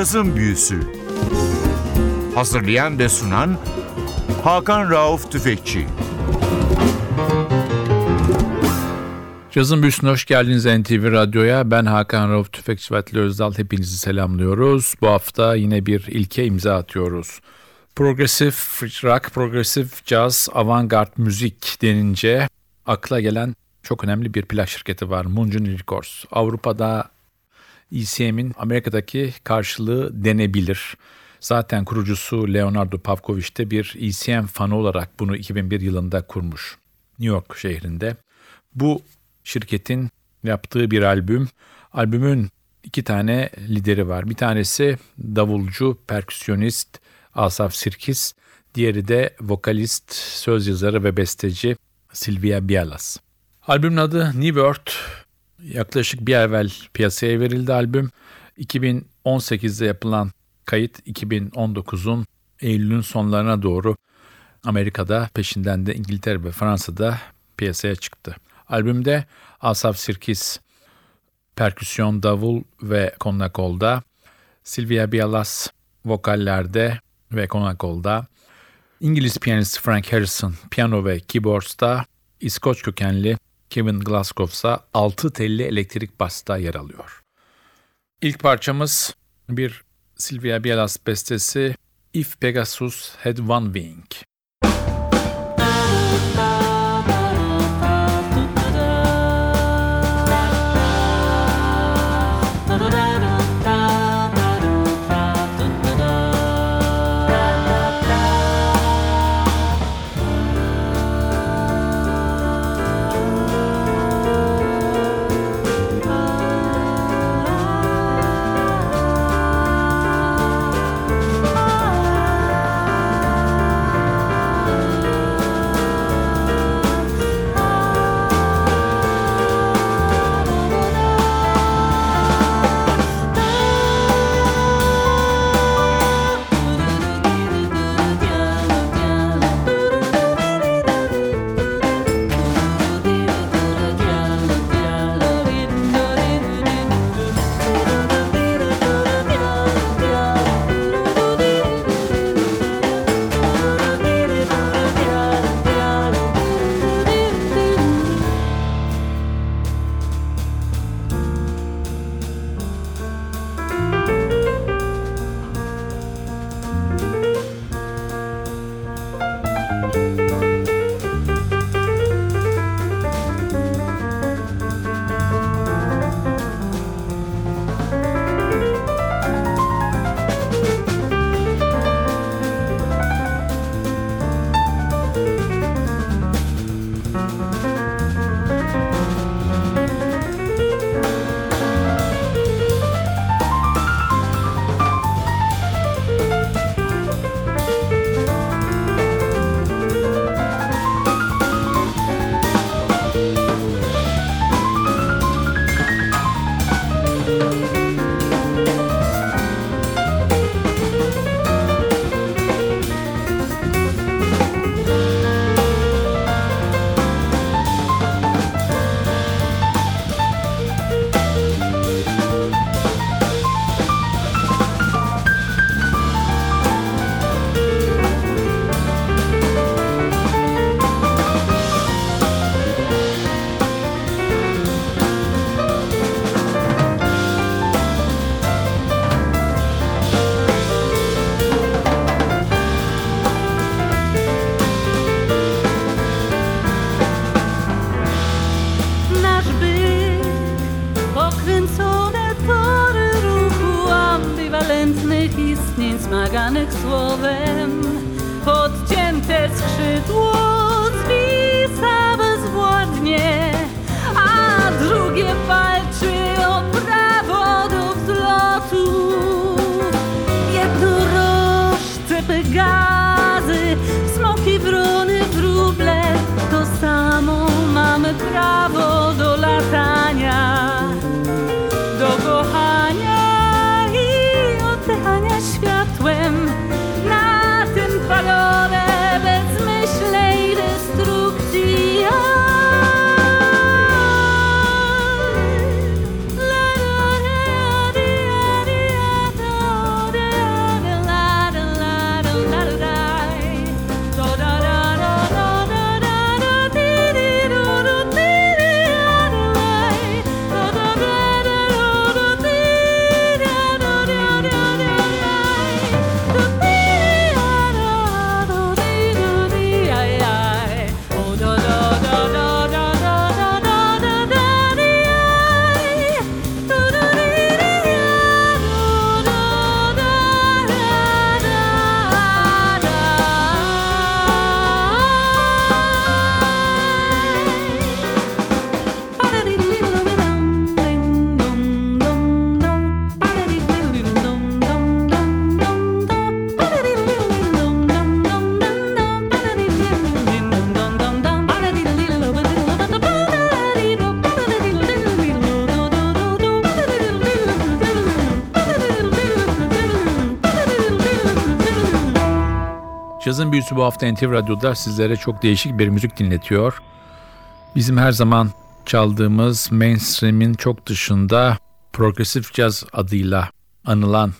Cazın Büyüsü Hazırlayan ve sunan Hakan Rauf Tüfekçi Cazın Büyüsü'ne hoş geldiniz NTV Radyo'ya. Ben Hakan Rauf Tüfekçi ve Özdal. Hepinizi selamlıyoruz. Bu hafta yine bir ilke imza atıyoruz. Progresif rock, progresif jazz, avantgard müzik denince akla gelen çok önemli bir plak şirketi var. Munjun Records. Avrupa'da ECM'in Amerika'daki karşılığı denebilir. Zaten kurucusu Leonardo Pavkovic de bir ECM fanı olarak bunu 2001 yılında kurmuş. New York şehrinde. Bu şirketin yaptığı bir albüm. Albümün iki tane lideri var. Bir tanesi davulcu, perküsyonist Asaf Sirkis. Diğeri de vokalist, söz yazarı ve besteci Silvia Bialas. Albümün adı New World. Yaklaşık bir evvel piyasaya verildi albüm. 2018'de yapılan kayıt 2019'un Eylül'ün sonlarına doğru Amerika'da peşinden de İngiltere ve Fransa'da piyasaya çıktı. Albümde Asaf Sirkis perküsyon, davul ve konnakolda, Silvia Bialas vokallerde ve konakolda, İngiliz piyanist Frank Harrison piyano ve keyboards'ta, İskoç kökenli Kevin Glasgow ise 6 telli elektrik basta yer alıyor. İlk parçamız bir Silvia Bialas bestesi If Pegasus Had One Wing. montaña. Büyüsü bu hafta NTV Radyo'da sizlere çok değişik bir müzik dinletiyor. Bizim her zaman çaldığımız mainstream'in çok dışında progresif caz adıyla anılan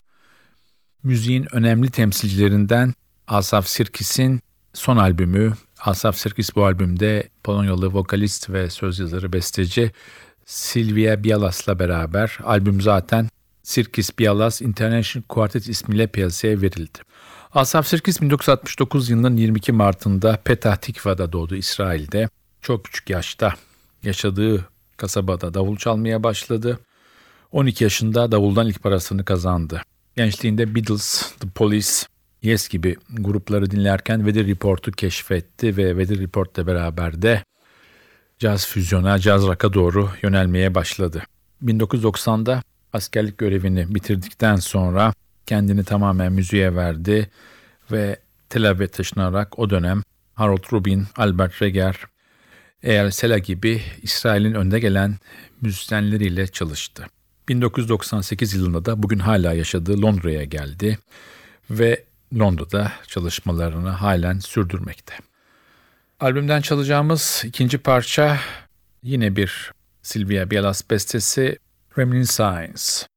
müziğin önemli temsilcilerinden Asaf Sirkis'in son albümü. Asaf Sirkis bu albümde Polonyalı vokalist ve söz yazarı besteci Silvia Bialas'la beraber albüm zaten Sirkis Bialas International Quartet ismiyle piyasaya verildi. Asaf Sirkis 1969 yılının 22 Mart'ında Petah Tikva'da doğdu İsrail'de. Çok küçük yaşta yaşadığı kasabada davul çalmaya başladı. 12 yaşında davuldan ilk parasını kazandı. Gençliğinde Beatles, The Police, Yes gibi grupları dinlerken Weather Report'u keşfetti ve Weather Report'la beraber de caz füzyona, caz rock'a doğru yönelmeye başladı. 1990'da askerlik görevini bitirdikten sonra kendini tamamen müziğe verdi ve Tel Aviv'e taşınarak o dönem Harold Rubin, Albert Reger, Eyal Sela gibi İsrail'in önde gelen müzisyenleriyle çalıştı. 1998 yılında da bugün hala yaşadığı Londra'ya geldi ve Londra'da çalışmalarını halen sürdürmekte. Albümden çalacağımız ikinci parça yine bir Sylvia Bielas bestesi Reminiscence.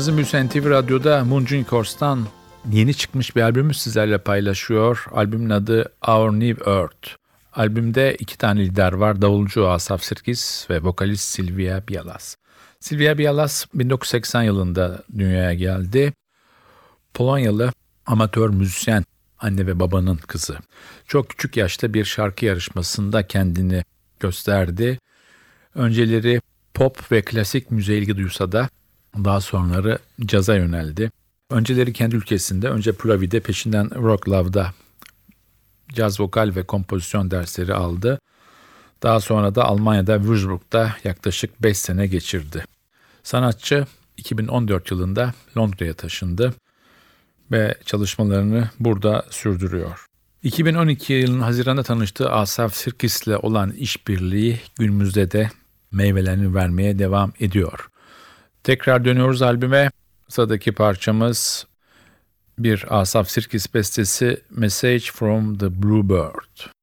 Cazın Büyüsü NTV Radyo'da Munjin Kors'tan yeni çıkmış bir albümü sizlerle paylaşıyor. Albümün adı Our New Earth. Albümde iki tane lider var. Davulcu Asaf Sirkis ve vokalist Silvia Bialas. Silvia Bialas 1980 yılında dünyaya geldi. Polonyalı amatör müzisyen anne ve babanın kızı. Çok küçük yaşta bir şarkı yarışmasında kendini gösterdi. Önceleri pop ve klasik müziğe ilgi duysa da daha sonraları caza yöneldi. Önceleri kendi ülkesinde, önce Plavi'de peşinden Rock Love'da caz vokal ve kompozisyon dersleri aldı. Daha sonra da Almanya'da Würzburg'da yaklaşık 5 sene geçirdi. Sanatçı 2014 yılında Londra'ya taşındı ve çalışmalarını burada sürdürüyor. 2012 yılının Haziran'da tanıştığı Asaf Sirkis'le olan işbirliği günümüzde de meyvelerini vermeye devam ediyor. Tekrar dönüyoruz albüme. Sıradaki parçamız bir Asaf Sirkis bestesi Message from the Bluebird.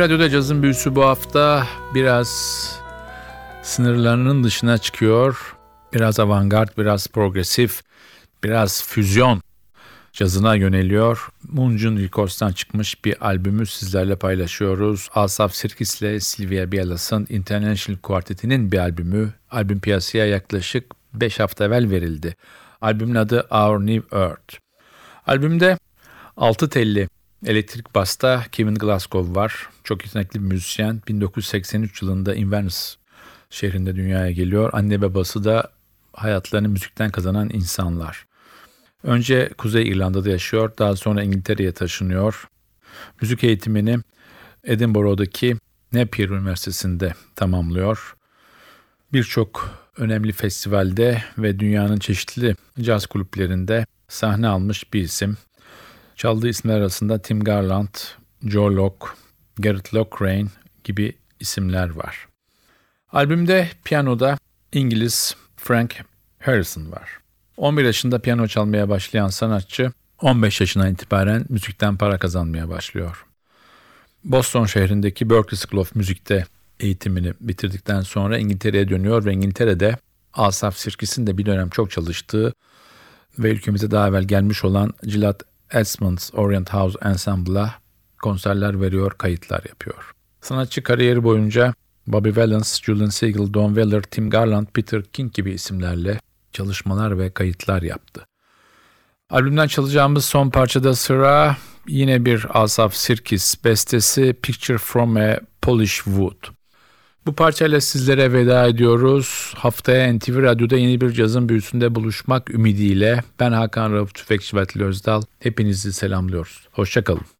Radyo'da cazın büyüsü bu hafta biraz sınırlarının dışına çıkıyor. Biraz avantgard, biraz progresif, biraz füzyon cazına yöneliyor. Munjun Records'tan çıkmış bir albümü sizlerle paylaşıyoruz. Asaf Sirkis ile Sylvia Bielas'ın International Quartet'inin bir albümü. Albüm piyasaya yaklaşık 5 hafta evvel verildi. Albümün adı Our New Earth. Albümde 6 telli elektrik basta Kevin Glasgow var. Çok yetenekli bir müzisyen. 1983 yılında Inverness şehrinde dünyaya geliyor. Anne babası da hayatlarını müzikten kazanan insanlar. Önce Kuzey İrlanda'da yaşıyor, daha sonra İngiltere'ye taşınıyor. Müzik eğitimini Edinburgh'daki Napier Üniversitesi'nde tamamlıyor. Birçok önemli festivalde ve dünyanın çeşitli caz kulüplerinde sahne almış bir isim. Çaldığı isimler arasında Tim Garland, Joe Locke, Garrett Lockrane gibi isimler var. Albümde piyanoda İngiliz Frank Harrison var. 11 yaşında piyano çalmaya başlayan sanatçı 15 yaşına itibaren müzikten para kazanmaya başlıyor. Boston şehrindeki Berklee School of Music'te eğitimini bitirdikten sonra İngiltere'ye dönüyor ve İngiltere'de Asaf Sirkis'in de bir dönem çok çalıştığı ve ülkemize daha evvel gelmiş olan Gillard Edmonds Orient House Ensemble'a konserler veriyor, kayıtlar yapıyor. Sanatçı kariyeri boyunca Bobby Valence, Julian Siegel, Don Weller, Tim Garland, Peter King gibi isimlerle çalışmalar ve kayıtlar yaptı. Albümden çalacağımız son parçada sıra yine bir Asaf Sirkis bestesi Picture from a Polish Wood. Bu parçayla sizlere veda ediyoruz. Haftaya NTV Radyo'da yeni bir cazın büyüsünde buluşmak ümidiyle ben Hakan Rauf Tüfekçi ve Özdal. Hepinizi selamlıyoruz. Hoşçakalın.